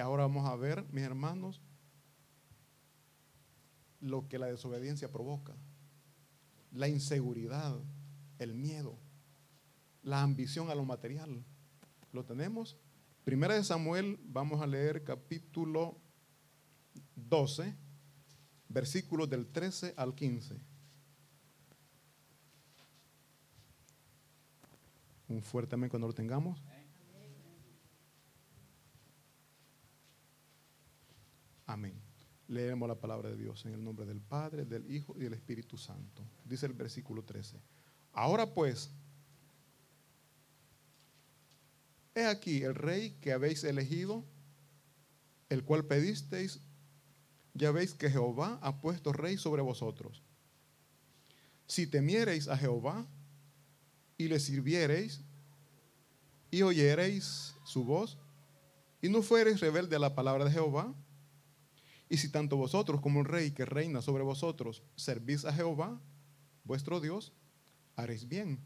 Ahora vamos a ver, mis hermanos, lo que la desobediencia provoca. La inseguridad, el miedo, la ambición a lo material. ¿Lo tenemos? Primera de Samuel, vamos a leer capítulo 12, versículos del 13 al 15. Un fuerte amén cuando lo tengamos. Amén. Leemos la palabra de Dios en el nombre del Padre, del Hijo y del Espíritu Santo. Dice el versículo 13. Ahora pues, he aquí el rey que habéis elegido, el cual pedisteis, ya veis que Jehová ha puesto rey sobre vosotros. Si temiereis a Jehová y le sirviereis y oyereis su voz y no fuereis rebelde a la palabra de Jehová, y si tanto vosotros como el rey que reina sobre vosotros servís a Jehová, vuestro Dios, haréis bien.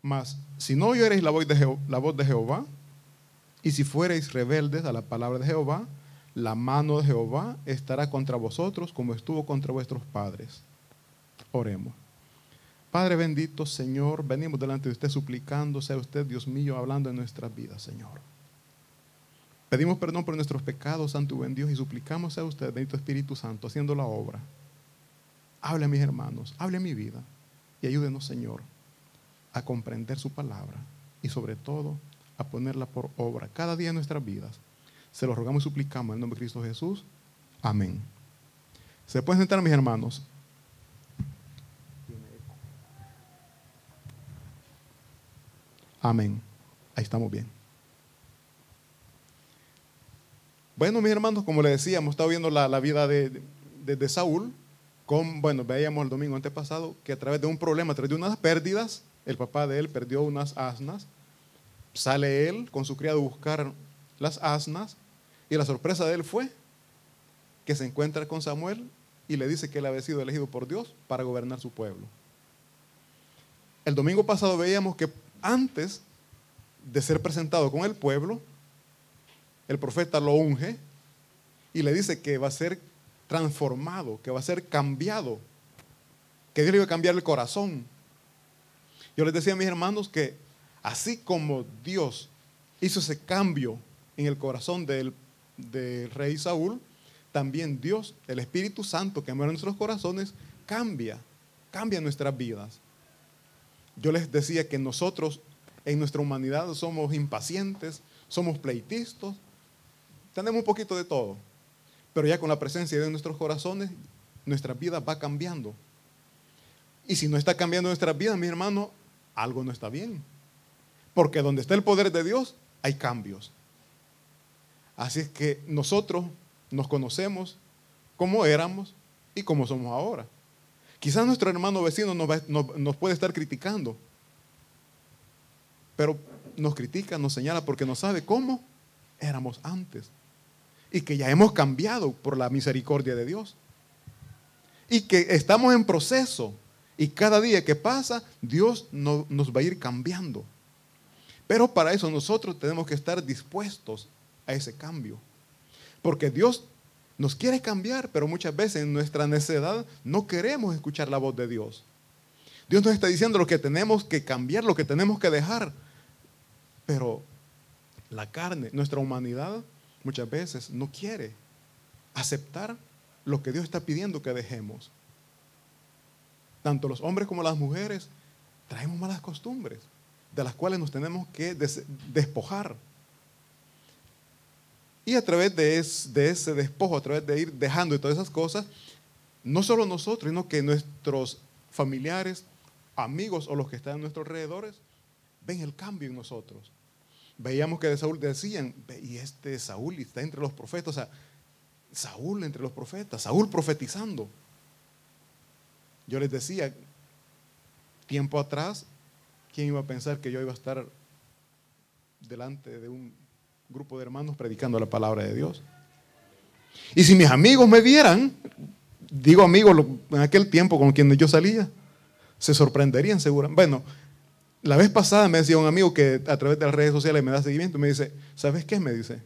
Mas si no oyereis la voz de, la voz de Jehová, y si fuereis rebeldes a la palabra de Jehová, la mano de Jehová estará contra vosotros como estuvo contra vuestros padres. Oremos. Padre bendito, Señor, venimos delante de usted suplicando, sea usted, Dios mío, hablando en nuestras vidas, Señor. Pedimos perdón por nuestros pecados, Santo y buen Dios, y suplicamos a usted, bendito Espíritu Santo, haciendo la obra. Hable a mis hermanos, hable a mi vida y ayúdenos, Señor, a comprender su palabra y sobre todo a ponerla por obra cada día en nuestras vidas. Se lo rogamos y suplicamos en el nombre de Cristo Jesús. Amén. ¿Se pueden sentar, mis hermanos? Amén. Ahí estamos bien. Bueno, mis hermanos, como les decía, hemos estado viendo la, vida de, de, Saúl. Con, bueno, veíamos el domingo antepasado que a través de un problema, a través de unas pérdidas, el papá de él perdió unas asnas. Sale él con su criado a buscar las asnas. Y la sorpresa de él fue que se encuentra con Samuel y le dice que él había sido elegido por Dios para gobernar su pueblo. El domingo pasado veíamos que antes de ser presentado con el pueblo, el profeta lo unge y le dice que va a ser transformado, que va a ser cambiado, que Dios le iba a cambiar el corazón. Yo les decía a mis hermanos que así como Dios hizo ese cambio en el corazón del, rey Saúl, también Dios, el Espíritu Santo que muere en nuestros corazones, cambia, cambia nuestras vidas. Yo les decía que nosotros en nuestra humanidad somos impacientes, somos pleitistas, tenemos un poquito de todo. Pero ya con la presencia de nuestros corazones, nuestra vida va cambiando. Y si no está cambiando nuestra vida, mi hermano, algo no está bien. Porque donde está el poder de Dios, hay cambios. Así es que nosotros nos conocemos como éramos y como somos ahora. Quizás nuestro hermano vecino nos, nos puede estar criticando, pero nos critica, nos señala porque no sabe cómo éramos antes y que ya hemos cambiado por la misericordia de Dios. Y que estamos en proceso y cada día que pasa, Dios nos va a ir cambiando. Pero para eso nosotros tenemos que estar dispuestos a ese cambio. Porque Dios nos quiere cambiar, pero muchas veces en nuestra necedad no queremos escuchar la voz de Dios. Dios nos está diciendo lo que tenemos que cambiar, lo que tenemos que dejar. Pero la carne, nuestra humanidad, muchas veces no quiere aceptar lo que Dios está pidiendo que dejemos. Tanto los hombres como las mujeres traemos malas costumbres de las cuales nos tenemos que despojar. Y a través de, ese despojo, a través de ir dejando y todas esas cosas, no solo nosotros, sino que nuestros familiares, amigos o los que están a nuestros alrededores, ven el cambio en nosotros. Veíamos que de Saúl decían, y este Saúl está entre los profetas, o sea, Saúl entre los profetas, Saúl profetizando. Yo les decía, tiempo atrás, ¿quién iba a pensar que yo iba a estar delante de un grupo de hermanos predicando la palabra de Dios? Y si mis amigos me vieran, digo amigos en aquel tiempo con quienes yo salía, se sorprenderían seguramente. Bueno, la vez pasada me decía un amigo que a través de las redes sociales me da seguimiento, me dice, ¿sabes qué? Me dice,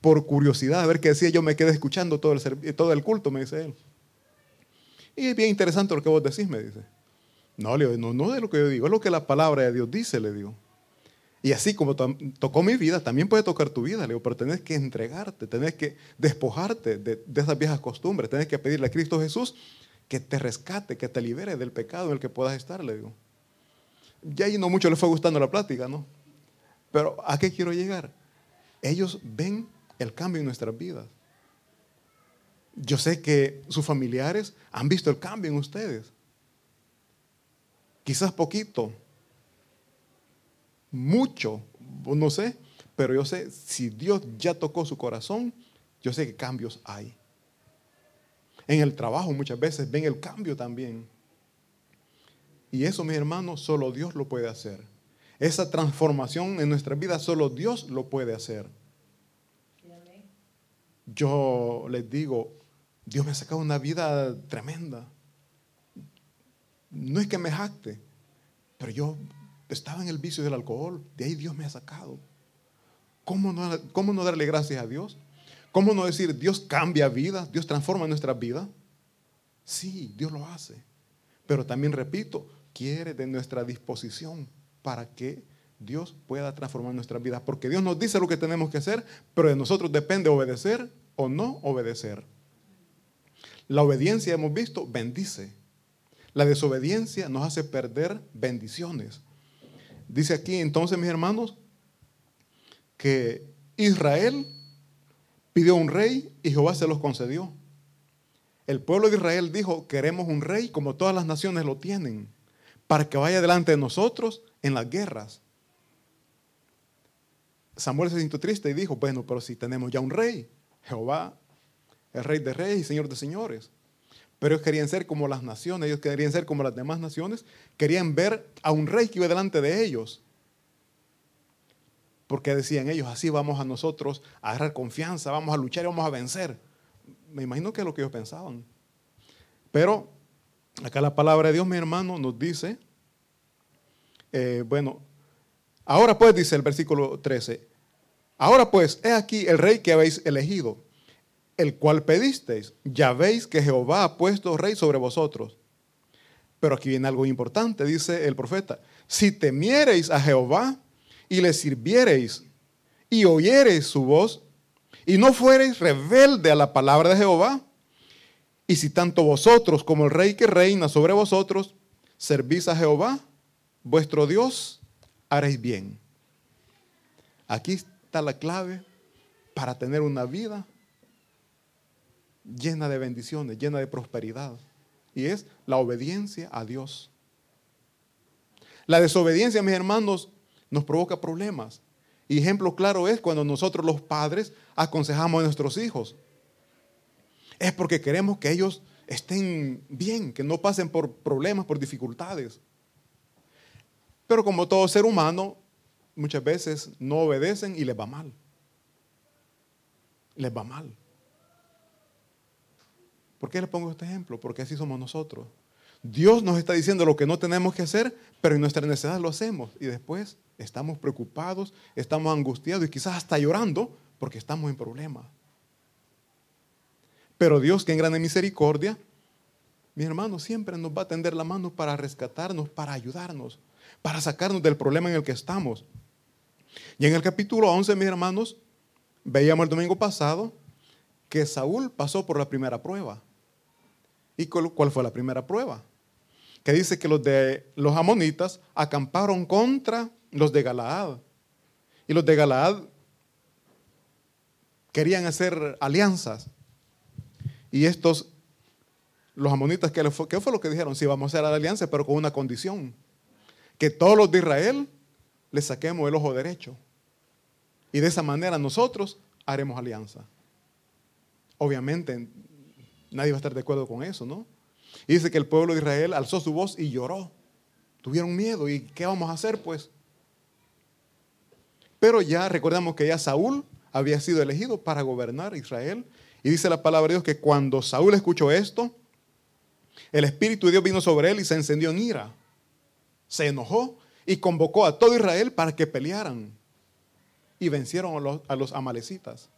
por curiosidad, a ver qué decía, yo me quedé escuchando todo el, todo el culto, me dice él. Y es bien interesante lo que vos decís, me dice. No, le no, no es lo que yo digo, es lo que la palabra de Dios dice, le digo. Y así como tocó mi vida, también puede tocar tu vida, le digo, pero tenés que entregarte, tenés que despojarte de, de esas viejas costumbres, tenés que pedirle a Cristo Jesús que te rescate, que te libere del pecado en el que puedas estar, le digo. Ya ahí no mucho le fue gustando la plática, ¿no? Pero ¿a qué quiero llegar? Ellos ven el cambio en nuestras vidas. Yo sé que sus familiares han visto el cambio en ustedes. Quizás poquito, mucho, no sé, pero yo sé, si Dios ya tocó su corazón, yo sé que cambios hay. En el trabajo muchas veces ven el cambio también. Y eso, mis hermanos, solo Dios lo puede hacer. Esa transformación en nuestra vida solo Dios lo puede hacer. Yo les digo, Dios me ha sacado una vida tremenda. No es que me jacte, pero yo estaba en el vicio del alcohol, de ahí Dios me ha sacado. ¿Cómo no, cómo no darle gracias a Dios? ¿Cómo no decir, Dios cambia vidas, Dios transforma nuestra vida? Sí, Dios lo hace. Pero también repito, quiere de nuestra disposición para que Dios pueda transformar nuestra vida. Porque Dios nos dice lo que tenemos que hacer, pero de nosotros depende obedecer o no obedecer. La obediencia, hemos visto, bendice. La desobediencia nos hace perder bendiciones. Dice aquí entonces, mis hermanos, que Israel pidió un rey y Jehová se los concedió. El pueblo de Israel dijo, queremos un rey como todas las naciones lo tienen, para que vaya delante de nosotros en las guerras. Samuel se sintió triste y dijo, bueno, pero si tenemos ya un rey, Jehová, el rey de reyes y señor de señores. Pero ellos querían ser como las naciones, ellos querían ser como las demás naciones, querían ver a un rey que iba delante de ellos. Porque decían ellos, así vamos a nosotros a agarrar confianza, vamos a luchar y vamos a vencer. Me imagino que es lo que ellos pensaban. Pero acá la palabra de Dios, mi hermano, nos dice, eh, bueno, ahora pues dice el versículo 13, ahora pues, he aquí el rey que habéis elegido el cual pedisteis. Ya veis que Jehová ha puesto rey sobre vosotros. Pero aquí viene algo importante, dice el profeta. Si temiereis a Jehová y le sirviereis y oyereis su voz y no fuereis rebelde a la palabra de Jehová, y si tanto vosotros como el rey que reina sobre vosotros servís a Jehová, vuestro Dios, haréis bien. Aquí está la clave para tener una vida llena de bendiciones, llena de prosperidad. Y es la obediencia a Dios. La desobediencia, mis hermanos, nos provoca problemas. Y ejemplo claro es cuando nosotros los padres aconsejamos a nuestros hijos. Es porque queremos que ellos estén bien, que no pasen por problemas, por dificultades. Pero como todo ser humano, muchas veces no obedecen y les va mal. Les va mal. ¿Por qué le pongo este ejemplo? Porque así somos nosotros. Dios nos está diciendo lo que no tenemos que hacer, pero en nuestra necesidad lo hacemos. Y después estamos preocupados, estamos angustiados y quizás hasta llorando porque estamos en problemas. Pero Dios, que en grande misericordia, mi hermano, siempre nos va a tender la mano para rescatarnos, para ayudarnos, para sacarnos del problema en el que estamos. Y en el capítulo 11, mis hermanos, veíamos el domingo pasado que Saúl pasó por la primera prueba. ¿Y cuál fue la primera prueba? Que dice que los de los amonitas acamparon contra los de Galaad. Y los de Galaad querían hacer alianzas. Y estos, los amonitas, ¿qué fue, ¿qué fue lo que dijeron? Sí, vamos a hacer la alianza, pero con una condición. Que todos los de Israel les saquemos el ojo derecho. Y de esa manera nosotros haremos alianza. Obviamente Nadie va a estar de acuerdo con eso, ¿no? Y dice que el pueblo de Israel alzó su voz y lloró. Tuvieron miedo. ¿Y qué vamos a hacer, pues? Pero ya recordamos que ya Saúl había sido elegido para gobernar Israel. Y dice la palabra de Dios que cuando Saúl escuchó esto, el Espíritu de Dios vino sobre él y se encendió en ira. Se enojó y convocó a todo Israel para que pelearan. Y vencieron a los, amalecitas.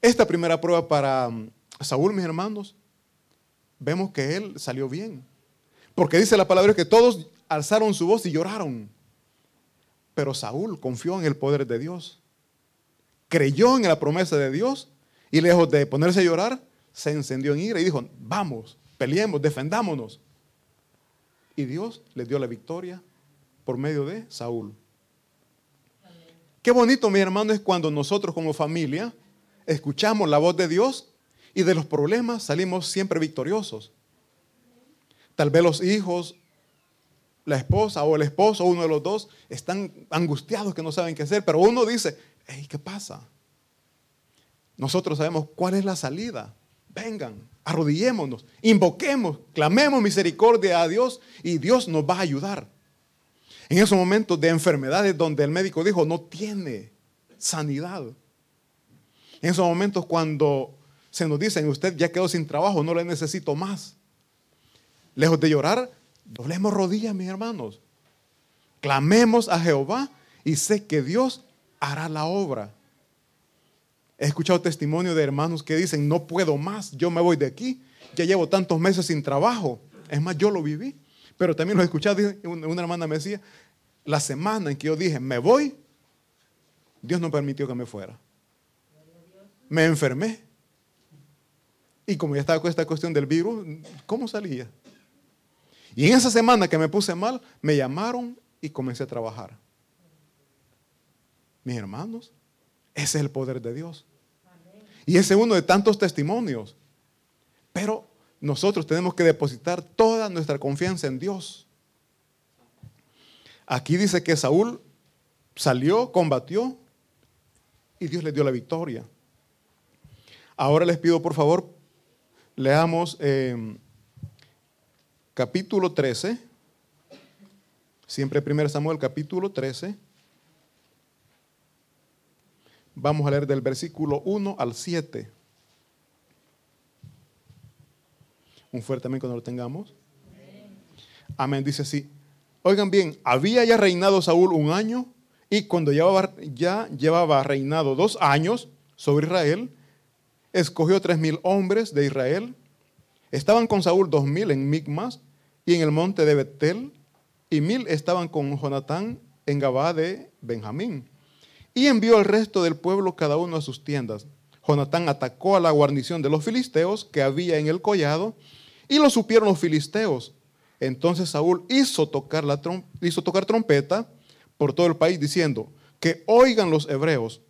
esta primera prueba para mm, Saúl, mis hermanos, vemos que él salió bien. Porque dice la palabra que todos alzaron su voz y lloraron. Pero Saúl confió en el poder de Dios. Creyó en la promesa de Dios y lejos de ponerse a llorar, se encendió en ira y dijo, vamos, peleemos, defendámonos. Y Dios le dio la victoria por medio de Saúl. Qué bonito, mi hermano, es cuando nosotros como familia escuchamos la voz de Dios y de los problemas salimos siempre victoriosos. Tal vez los hijos, la esposa o el esposo, uno de los dos, están angustiados que no saben qué hacer, pero uno dice, hey, ¿qué pasa? Nosotros sabemos cuál es la salida. Vengan, arrodillémonos, invoquemos, clamemos misericordia a Dios y Dios nos va a ayudar. En esos momentos de enfermedades donde el médico dijo no tiene sanidad. En esos momentos cuando se nos dicen usted ya quedó sin trabajo, no le necesito más. Lejos de llorar, doblemos rodillas, mis hermanos. Clamemos a Jehová y sé que Dios hará la obra. He escuchado testimonio de hermanos que dicen, no puedo más, yo me voy de aquí, ya llevo tantos meses sin trabajo. Es más, yo lo viví. Pero también lo he escuchado, una hermana me decía, la semana en que yo dije, me voy, Dios no permitió que me fuera. Me enfermé. Y como ya estaba con esta cuestión del virus, ¿cómo salía? Y en esa semana que me puse mal, me llamaron y comencé a trabajar. Mis hermanos, ese es el poder de Dios. Y ese es uno de tantos testimonios. Pero nosotros tenemos que depositar toda nuestra confianza en Dios. Aquí dice que Saúl salió, combatió y Dios le dio la victoria. Ahora les pido por favor, leamos em, capítulo 13, siempre 1 Samuel capítulo 13. Vamos a leer del versículo 1 al 7. Un fuerte amén cuando lo tengamos. Amén. Dice así. Oigan bien, había ya reinado Saúl un año y cuando ya llevaba reinado dos años sobre Israel, escogió tres mil hombres de Israel. Estaban con Saúl dos mil en Migmas y en el monte de Betel, y mil estaban con Jonatán en Gabá de Benjamín. Y envió al resto del pueblo cada uno a sus tiendas. Jonatán atacó a la guarnición de los filisteos que había en el collado y lo supieron los filisteos. Entonces Saúl hizo tocar, la hizo tocar trompeta por todo el país diciendo, que oigan los hebreos.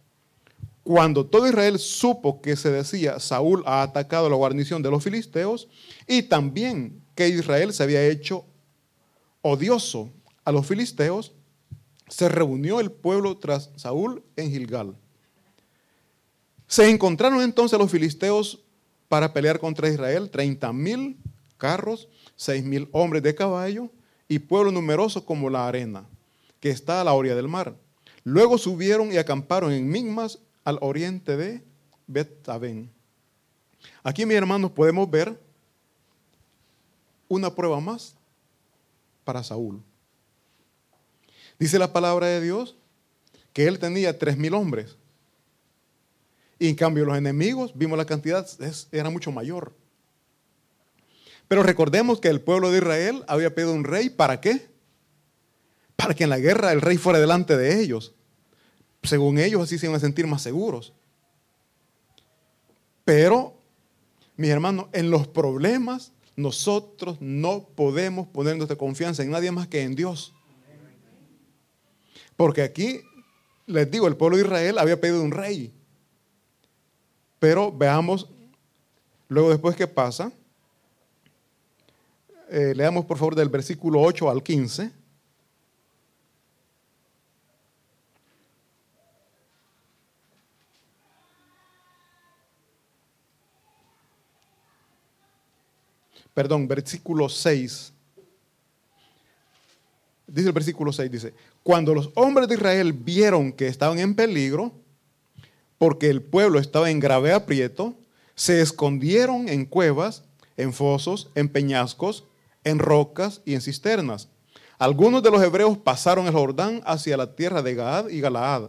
Cuando todo Israel supo que se decía, Saúl ha atacado la guarnición de los filisteos y también que Israel se había hecho odioso a los filisteos, se reunió el pueblo tras Saúl en Gilgal. Se encontraron entonces los filisteos para pelear contra Israel, 30 mil carros, seis mil hombres de caballo y pueblo numeroso como la arena, que está a la orilla del mar. Luego subieron y acamparon en Migmas, al oriente de bet Aquí, mis hermanos, podemos ver una prueba más para Saúl. Dice la palabra de Dios que él tenía tres mil hombres. Y en cambio los enemigos, vimos la cantidad, era mucho mayor. Pero recordemos que el pueblo de Israel había pedido un rey, ¿para qué? Para que en la guerra el rey fuera delante de ellos. Según ellos así se iban a sentir más seguros. Pero, mis hermanos, en los problemas nosotros no podemos poner nuestra confianza en nadie más que en Dios. Porque aquí, les digo, el pueblo de Israel había pedido un rey. Pero veamos luego después qué pasa. Eh, leamos por favor del versículo 8 al 15. Perdón, versículo 6. Dice el versículo 6, dice, cuando los hombres de Israel vieron que estaban en peligro, porque el pueblo estaba en grave aprieto, se escondieron en cuevas, en fosos, en peñascos, en rocas y en cisternas. Algunos de los hebreos pasaron el Jordán hacia la tierra de Gad y Galaad.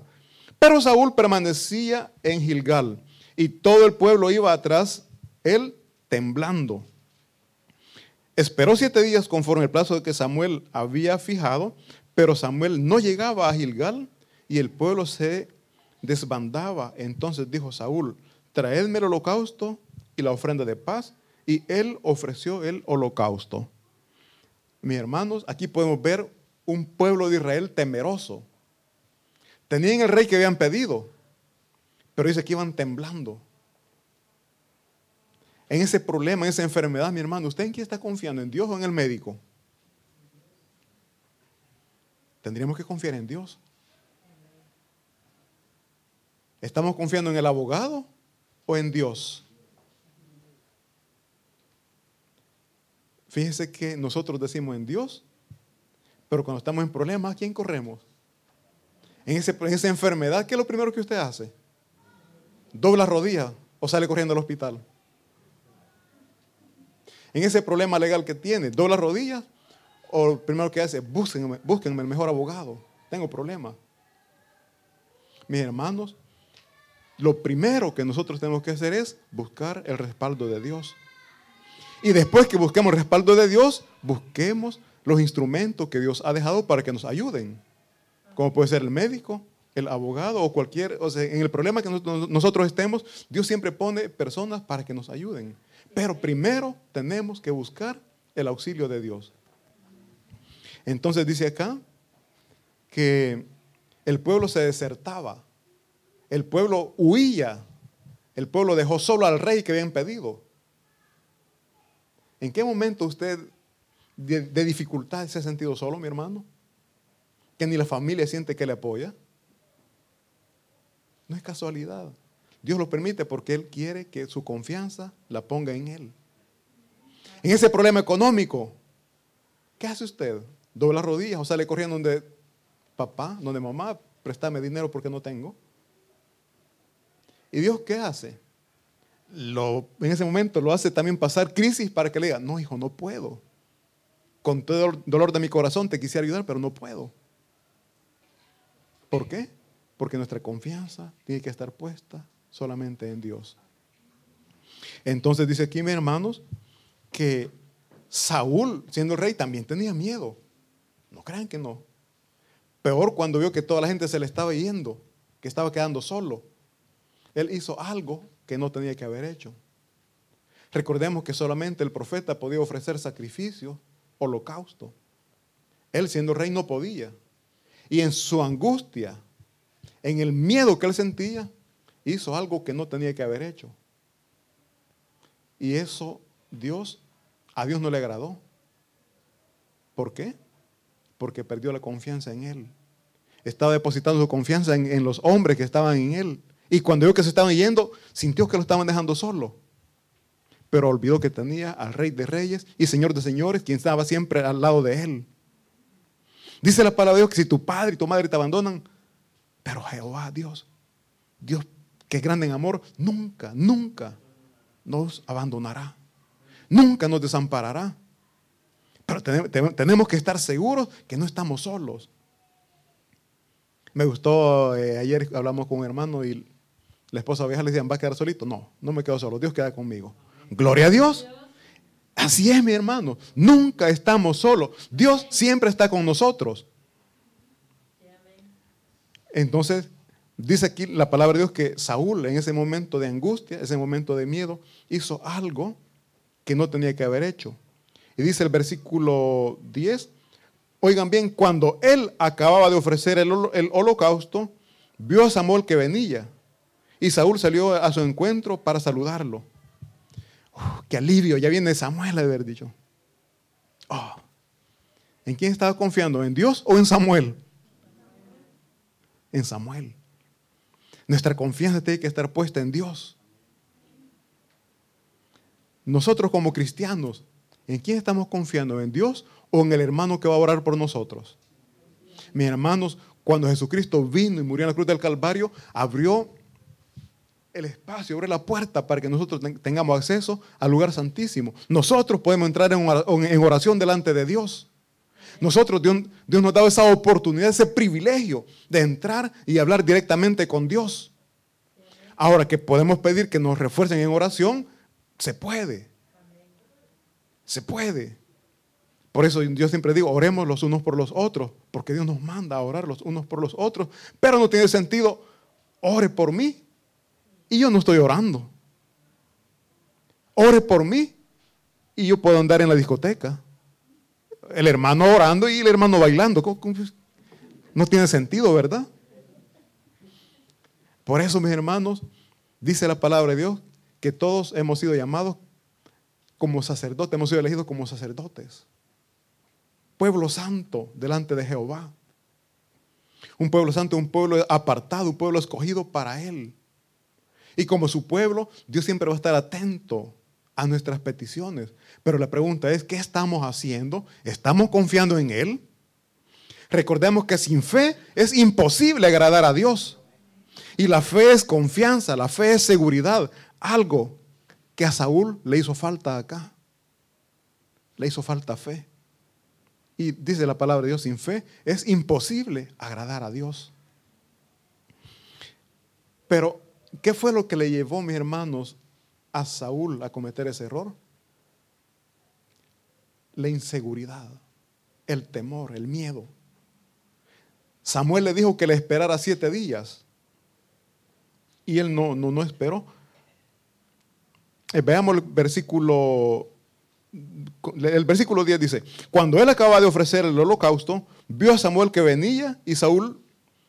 Pero Saúl permanecía en Gilgal y todo el pueblo iba atrás, él temblando. Esperó siete días conforme el plazo que Samuel había fijado, pero Samuel no llegaba a Gilgal y el pueblo se desbandaba. Entonces dijo Saúl, traedme el holocausto y la ofrenda de paz. Y él ofreció el holocausto. Mis hermanos, aquí podemos ver un pueblo de Israel temeroso. Tenían el rey que habían pedido, pero dice que iban temblando. En ese problema, en esa enfermedad, mi hermano, ¿usted en quién está confiando? ¿En Dios o en el médico? Tendríamos que confiar en Dios. ¿Estamos confiando en el abogado o en Dios? Fíjese que nosotros decimos en Dios, pero cuando estamos en problemas, ¿a quién corremos? En, esa enfermedad, ¿qué es lo primero que usted hace? ¿Dobla rodillas o sale corriendo al hospital? En ese problema legal que tiene, dobla rodillas o primero que hace, búsquenme, búsquenme el mejor abogado. Tengo problemas. Mis hermanos, lo primero que nosotros tenemos que hacer es buscar el respaldo de Dios. Y después que busquemos el respaldo de Dios, busquemos los instrumentos que Dios ha dejado para que nos ayuden. Como puede ser el médico, el abogado o cualquier, o sea, en el problema que nosotros estemos, Dios siempre pone personas para que nos ayuden. Pero primero tenemos que buscar el auxilio de Dios. Entonces dice acá que el pueblo se desertaba el pueblo huía. El pueblo dejó solo al rey que habían pedido. ¿En qué momento usted de, dificultad se ha sentido solo, mi hermano? Que ni la familia siente que le apoya. No es casualidad. Dios lo permite porque Él quiere que su confianza la ponga en Él. En ese problema económico, ¿qué hace usted? ¿Dobla rodillas o sale corriendo donde papá, donde mamá, préstame dinero porque no tengo? ¿Y Dios qué hace? Lo, en ese momento lo hace también pasar crisis para que le diga, no hijo, no puedo. Con todo el dolor de mi corazón te quisiera ayudar, pero no puedo. ¿Por qué? Porque nuestra confianza tiene que estar puesta solamente en Dios. Entonces dice aquí, mis hermanos, que Saúl, siendo rey, también tenía miedo. No crean que no. Peor cuando vio que toda la gente se le estaba yendo, que estaba quedando solo él hizo algo que no tenía que haber hecho. Recordemos que solamente el profeta podía ofrecer sacrificio, holocausto. Él siendo rey no podía. Y en su angustia, en el miedo que él sentía, hizo algo que no tenía que haber hecho. Y eso Dios, a Dios no le agradó. ¿Por qué? Porque perdió la confianza en él. Estaba depositando su confianza en, en los hombres que estaban en él. Y cuando vio que se estaban yendo, sintió que lo estaban dejando solo. Pero olvidó que tenía al Rey de Reyes y Señor de Señores, quien estaba siempre al lado de él. Dice la palabra de Dios que si tu padre y tu madre te abandonan, pero Jehová, Dios, Dios que es grande en amor, nunca, nunca nos abandonará. Nunca nos desamparará. Pero tenemos que estar seguros que no estamos solos. Me gustó, eh, ayer hablamos con un hermano y la esposa vieja le decían, ¿va a quedar solito? No, no me quedo solo, Dios queda conmigo. Gloria a Dios. Así es, mi hermano. Nunca estamos solos. Dios siempre está con nosotros. Entonces, dice aquí la palabra de Dios que Saúl en ese momento de angustia, ese momento de miedo, hizo algo que no tenía que haber hecho. Y dice el versículo 10, oigan bien, cuando él acababa de ofrecer el, holocausto, vio a Samuel que venía y Saúl salió a su encuentro para saludarlo. ¡Qué alivio! Ya viene Samuel haber dicho. Oh, ¿En quién estaba confiando? ¿En Dios o en Samuel? En Samuel. Nuestra confianza tiene que estar puesta en Dios. Nosotros como cristianos, ¿en quién estamos confiando? ¿En Dios o en el hermano que va a orar por nosotros? Mis hermanos, cuando Jesucristo vino y murió en la cruz del Calvario, abrió el espacio, abre la puerta para que nosotros tengamos acceso al lugar santísimo. Nosotros podemos entrar en oración delante de Dios. Nosotros, Dios, Dios nos ha dado esa oportunidad, ese privilegio de entrar y hablar directamente con Dios. Ahora que podemos pedir que nos refuercen en oración, se puede. Se puede. Por eso yo siempre digo, oremos los unos por los otros, porque Dios nos manda a orar los unos por los otros. Pero no tiene sentido, ore por mí y yo no estoy orando. Ore por mí y yo puedo andar en la discoteca. El hermano orando y el hermano bailando. No tiene sentido, ¿verdad? Por eso, mis hermanos, dice la palabra de Dios que todos hemos sido llamados como sacerdotes, hemos sido elegidos como sacerdotes pueblo santo delante de Jehová. Un pueblo santo, un pueblo apartado, un pueblo escogido para Él. Y como su pueblo, Dios siempre va a estar atento a nuestras peticiones. Pero la pregunta es, ¿qué estamos haciendo? ¿Estamos confiando en Él? Recordemos que sin fe es imposible agradar a Dios. Y la fe es confianza, la fe es seguridad. Algo que a Saúl le hizo falta acá. Le hizo falta fe. Y dice la palabra de Dios, sin fe es imposible agradar a Dios. Pero, ¿qué fue lo que le llevó, mis hermanos, a Saúl a cometer ese error? La inseguridad, el temor, el miedo. Samuel le dijo que le esperara siete días. Y él no, no, no esperó. Eh, veamos el versículo el versículo 10 dice, cuando él acaba de ofrecer el holocausto, vio a Samuel que venía y Saúl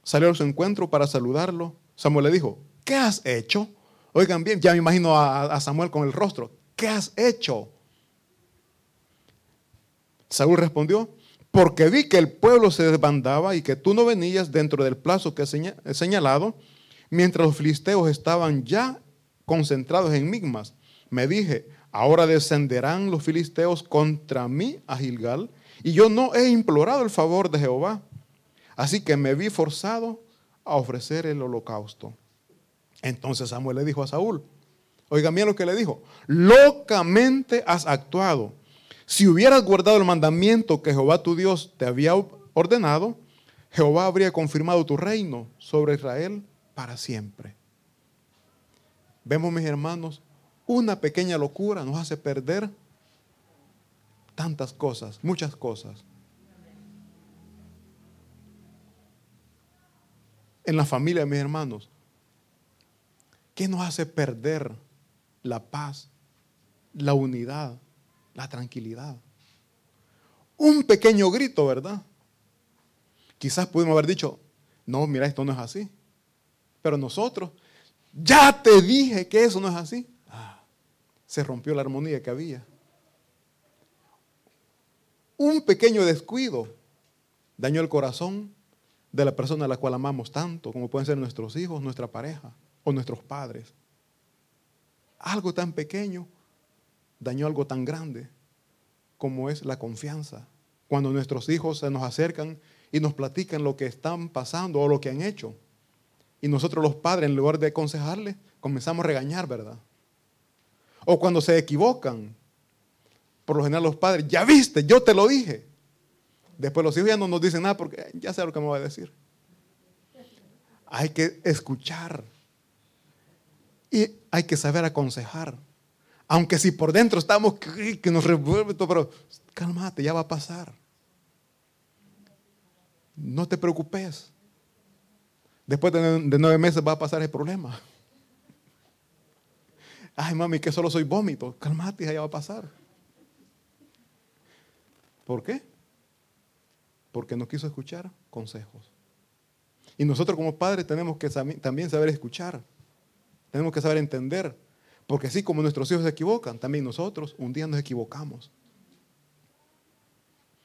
salió a su encuentro para saludarlo. Samuel le dijo, ¿qué has hecho? Oigan bien, ya me imagino a, Samuel con el rostro, ¿qué has hecho? Saúl respondió, porque vi que el pueblo se desbandaba y que tú no venías dentro del plazo que he señalado, mientras los filisteos estaban ya concentrados en Migmas. Me dije, Ahora descenderán los filisteos contra mí a Gilgal, y yo no he implorado el favor de Jehová. Así que me vi forzado a ofrecer el holocausto. Entonces Samuel le dijo a Saúl, oiga bien lo que le dijo, locamente has actuado. Si hubieras guardado el mandamiento que Jehová tu Dios te había ordenado, Jehová habría confirmado tu reino sobre Israel para siempre. Vemos, mis hermanos, una pequeña locura nos hace perder tantas cosas, muchas cosas. En la familia mis hermanos, ¿qué nos hace perder la paz, la unidad, la tranquilidad? Un pequeño grito, ¿verdad? Quizás pudimos haber dicho, no, mira, esto no es así. Pero nosotros, ya te dije que eso no es así se rompió la armonía que había. Un pequeño descuido dañó el corazón de la persona a la cual amamos tanto, como pueden ser nuestros hijos, nuestra pareja o nuestros padres. Algo tan pequeño dañó algo tan grande como es la confianza. Cuando nuestros hijos se nos acercan y nos platican lo que están pasando o lo que han hecho. Y nosotros los padres, en lugar de aconsejarles, comenzamos a regañar, ¿verdad? O cuando se equivocan. Por lo general los padres, ya viste, yo te lo dije. Después los hijos ya no nos dicen nada porque ya sé lo que me va a decir. Hay que escuchar. Y hay que saber aconsejar. Aunque si por dentro estamos que nos revuelve todo, pero cálmate, ya va a pasar. No te preocupes. Después de nueve meses va a pasar el problema. Ay, mami, que solo soy vómito. Calmate, ya va a pasar. ¿Por qué? Porque no quiso escuchar consejos. Y nosotros como padres tenemos que también saber escuchar. Tenemos que saber entender. Porque así como nuestros hijos se equivocan, también nosotros un día nos equivocamos.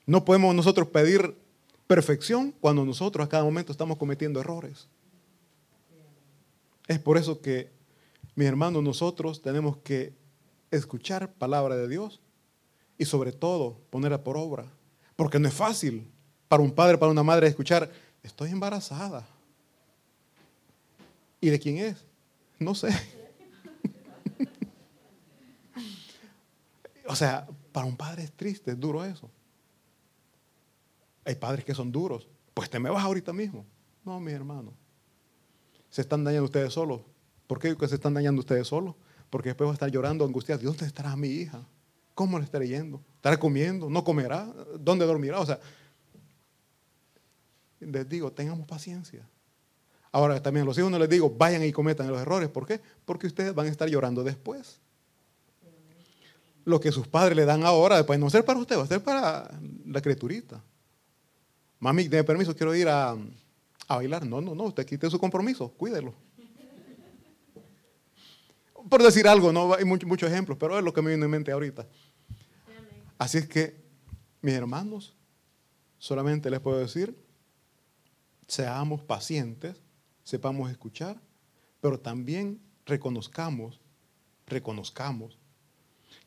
No podemos nosotros pedir perfección cuando nosotros a cada momento estamos cometiendo errores. Es por eso que mis hermanos, nosotros tenemos que escuchar palabra de Dios y sobre todo ponerla por obra. Porque no es fácil para un padre, para una madre escuchar, estoy embarazada. ¿Y de quién es? No sé. o sea, para un padre es triste, es duro eso. Hay padres que son duros. Pues te me vas ahorita mismo. No, mi hermano. Se están dañando ustedes solos ¿Por qué se están dañando ustedes solos? Porque después va a estar llorando, angustiado. ¿Dónde estará mi hija? ¿Cómo le estaré yendo? ¿Estará comiendo? ¿No comerá? ¿Dónde dormirá? O sea, les digo, tengamos paciencia. Ahora también a los hijos no les digo, vayan y cometan los errores. ¿Por qué? Porque ustedes van a estar llorando después. Lo que sus padres le dan ahora, después no ser para usted, va a ser para la criaturita. Mami, de permiso, quiero ir a, a bailar. No, no, no, usted quite su compromiso, cuídelo. Por decir algo, no hay muchos ejemplos, pero es lo que me viene en mente ahorita. Así es que, mis hermanos, solamente les puedo decir, seamos pacientes, sepamos escuchar, pero también reconozcamos, reconozcamos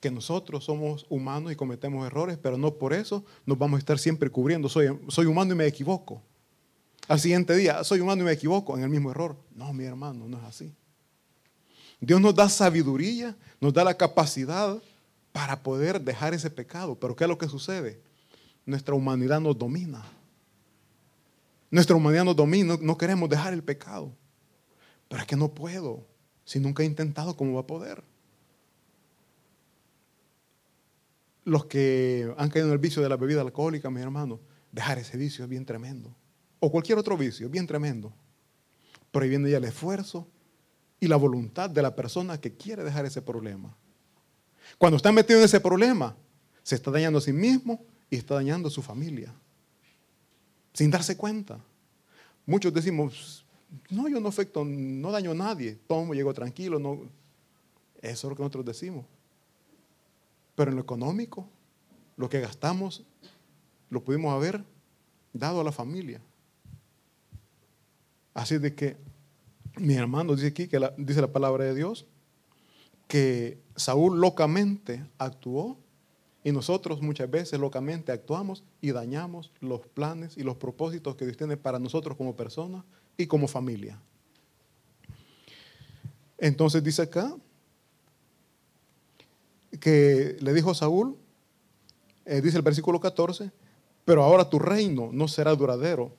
que nosotros somos humanos y cometemos errores, pero no por eso nos vamos a estar siempre cubriendo. Soy, soy humano y me equivoco. Al siguiente día, soy humano y me equivoco en el mismo error. No, mi hermano, no es así. Dios nos da sabiduría, nos da la capacidad para poder dejar ese pecado. Pero ¿qué es lo que sucede? Nuestra humanidad nos domina. Nuestra humanidad nos domina, no queremos dejar el pecado. Pero es que no puedo. Si nunca he intentado, ¿cómo va a poder? Los que han caído en el vicio de la bebida alcohólica, mis hermanos, dejar ese vicio es bien tremendo. O cualquier otro vicio, es bien tremendo. Pero ahí viene ya el esfuerzo y la voluntad de la persona que quiere dejar ese problema. Cuando está metido en ese problema, se está dañando a sí mismo y está dañando a su familia. Sin darse cuenta. Muchos decimos, no, yo no afecto, no daño a nadie, tomo, llego tranquilo. No. Eso es lo que nosotros decimos. Pero en lo económico, lo que gastamos, lo pudimos haber dado a la familia. Así de que mi hermano dice aquí, que dice la palabra de Dios, que Saúl locamente actuó y nosotros muchas veces locamente actuamos y dañamos los planes y los propósitos que Dios tiene para nosotros como personas y como familia. Entonces dice acá que le dijo Saúl, eh, dice el versículo 14, pero ahora tu reino no será duradero.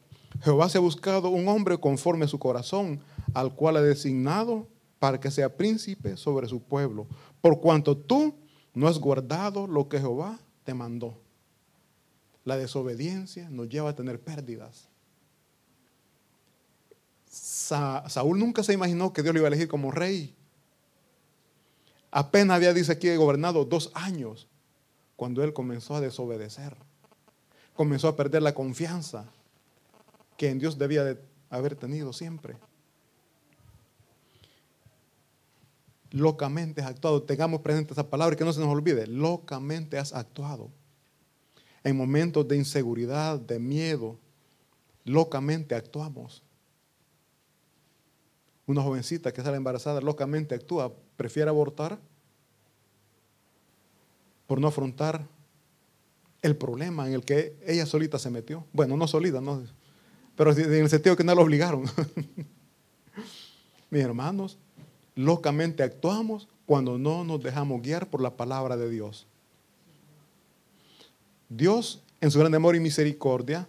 Jehová se ha buscado un hombre conforme a su corazón, al cual ha designado para que sea príncipe sobre su pueblo, por cuanto tú no has guardado lo que Jehová te mandó. La desobediencia nos lleva a tener pérdidas. Saúl nunca se imaginó que Dios lo iba a elegir como rey. Apenas había, dice aquí, gobernado dos años cuando él comenzó a desobedecer. Comenzó a perder la confianza que en Dios debía de haber tenido siempre. Locamente has actuado. Tengamos presente esa palabra y que no se nos olvide. Locamente has actuado. En momentos de inseguridad, de miedo, locamente actuamos. Una jovencita que sale embarazada locamente actúa, prefiere abortar por no afrontar el problema en el que ella solita se metió. Bueno, no solita, no, pero en el sentido que no la obligaron. Mis hermanos, locamente actuamos cuando no nos dejamos guiar por la palabra de Dios. Dios, en su gran amor y misericordia,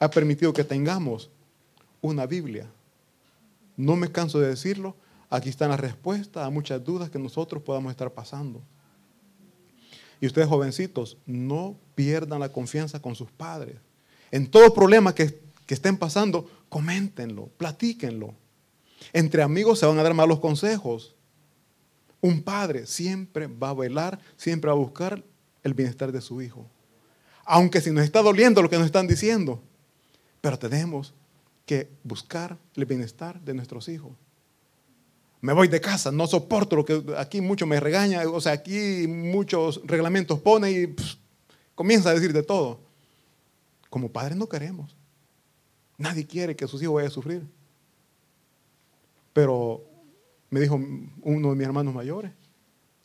ha permitido que tengamos una Biblia. No me canso de decirlo, aquí están las respuestas a muchas dudas que nosotros podamos estar pasando. Y ustedes jovencitos, no pierdan la confianza con sus padres. En todo problema que, que estén pasando, coméntenlo, platíquenlo. Entre amigos se van a dar malos consejos. Un padre siempre va a velar, siempre va a buscar el bienestar de su hijo. Aunque si nos está doliendo lo que nos están diciendo, pero tenemos que buscar el bienestar de nuestros hijos. Me voy de casa, no soporto lo que aquí mucho me regaña, o sea, aquí muchos reglamentos pone y comienza a decir de todo. Como padres no queremos. Nadie quiere que sus hijos vayan a sufrir. Pero me dijo uno de mis hermanos mayores,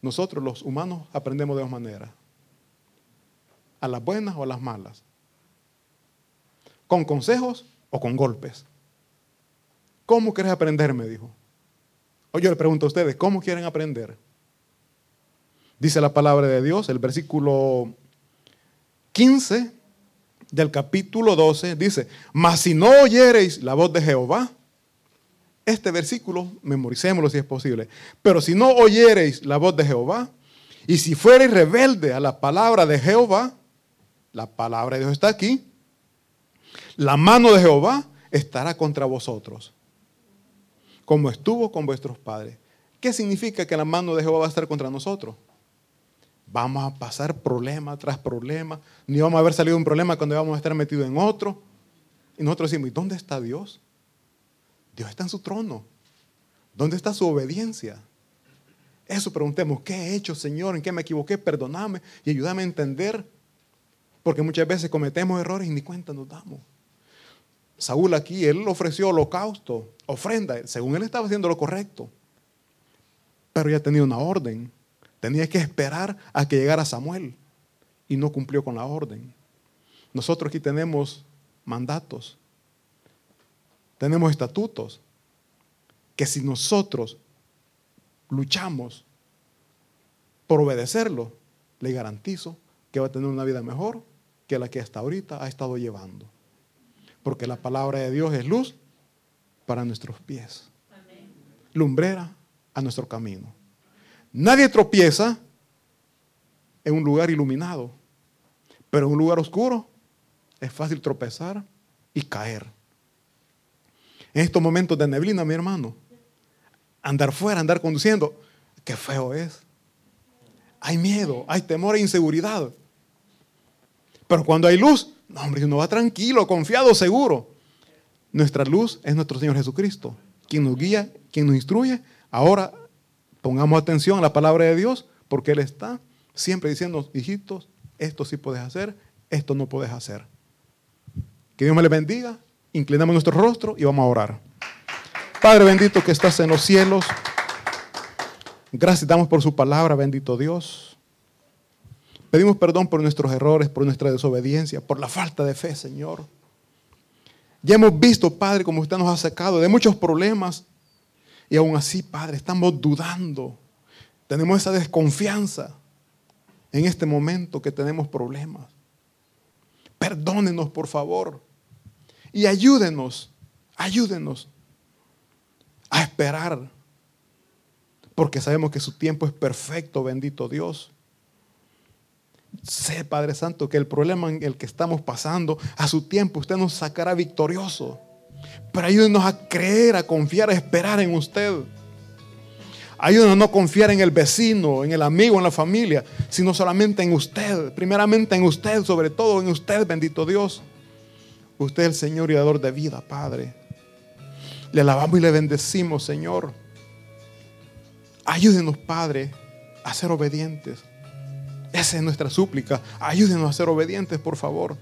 nosotros los humanos aprendemos de dos maneras, a las buenas o a las malas, con consejos o con golpes. ¿Cómo quieres aprender? Me dijo. O yo le pregunto a ustedes, ¿cómo quieren aprender? Dice la palabra de Dios, el versículo 15 del capítulo 12, dice, mas si no oyereis la voz de Jehová, este versículo, memoricémoslo si es posible. Pero si no oyereis la voz de Jehová, y si fuereis rebelde a la palabra de Jehová, la palabra de Dios está aquí, la mano de Jehová estará contra vosotros, como estuvo con vuestros padres. ¿Qué significa que la mano de Jehová va a estar contra nosotros? Vamos a pasar problema tras problema, ni vamos a haber salido de un problema cuando vamos a estar metidos en otro. Y nosotros decimos, ¿y dónde está Dios? Dios está en su trono. ¿Dónde está su obediencia? Eso preguntemos, ¿qué he hecho, Señor? ¿En qué me equivoqué? Perdóname y ayúdame a entender. Porque muchas veces cometemos errores y ni cuenta nos damos. Saúl aquí, él ofreció holocausto, ofrenda, según él estaba haciendo lo correcto. Pero ya tenía una orden. Tenía que esperar a que llegara Samuel y no cumplió con la orden. Nosotros aquí tenemos mandatos, tenemos estatutos, que si nosotros luchamos por obedecerlo, le garantizo que va a tener una vida mejor que la que hasta ahorita ha estado llevando. Porque la palabra de Dios es luz para nuestros pies, lumbrera a nuestro camino. Nadie tropieza en un lugar iluminado, pero en un lugar oscuro es fácil tropezar y caer. En estos momentos de neblina, mi hermano, andar fuera, andar conduciendo, qué feo es. Hay miedo, hay temor e inseguridad. Pero cuando hay luz, no, hombre, uno va tranquilo, confiado, seguro. Nuestra luz es nuestro Señor Jesucristo, quien nos guía, quien nos instruye. Ahora pongamos atención a la palabra de Dios, porque Él está siempre diciendo, hijitos, esto sí puedes hacer, esto no puedes hacer. Que Dios me le bendiga. Inclinamos nuestro rostro y vamos a orar. Padre bendito que estás en los cielos. Gracias damos por su palabra, bendito Dios. Pedimos perdón por nuestros errores, por nuestra desobediencia, por la falta de fe, Señor. Ya hemos visto, Padre, como usted nos ha sacado de muchos problemas. Y aún así, Padre, estamos dudando. Tenemos esa desconfianza en este momento que tenemos problemas. Perdónenos, por favor. Y ayúdenos, ayúdenos a esperar. Porque sabemos que su tiempo es perfecto, bendito Dios. Sé, Padre Santo, que el problema en el que estamos pasando, a su tiempo usted nos sacará victorioso. Pero ayúdenos a creer, a confiar, a esperar en usted. Ayúdenos a no confiar en el vecino, en el amigo, en la familia, sino solamente en usted. Primeramente en usted, sobre todo en usted, bendito Dios. Usted es el Señor y dador de vida, Padre. Le alabamos y le bendecimos, Señor. Ayúdenos, Padre, a ser obedientes. Esa es nuestra súplica. Ayúdenos a ser obedientes, por favor.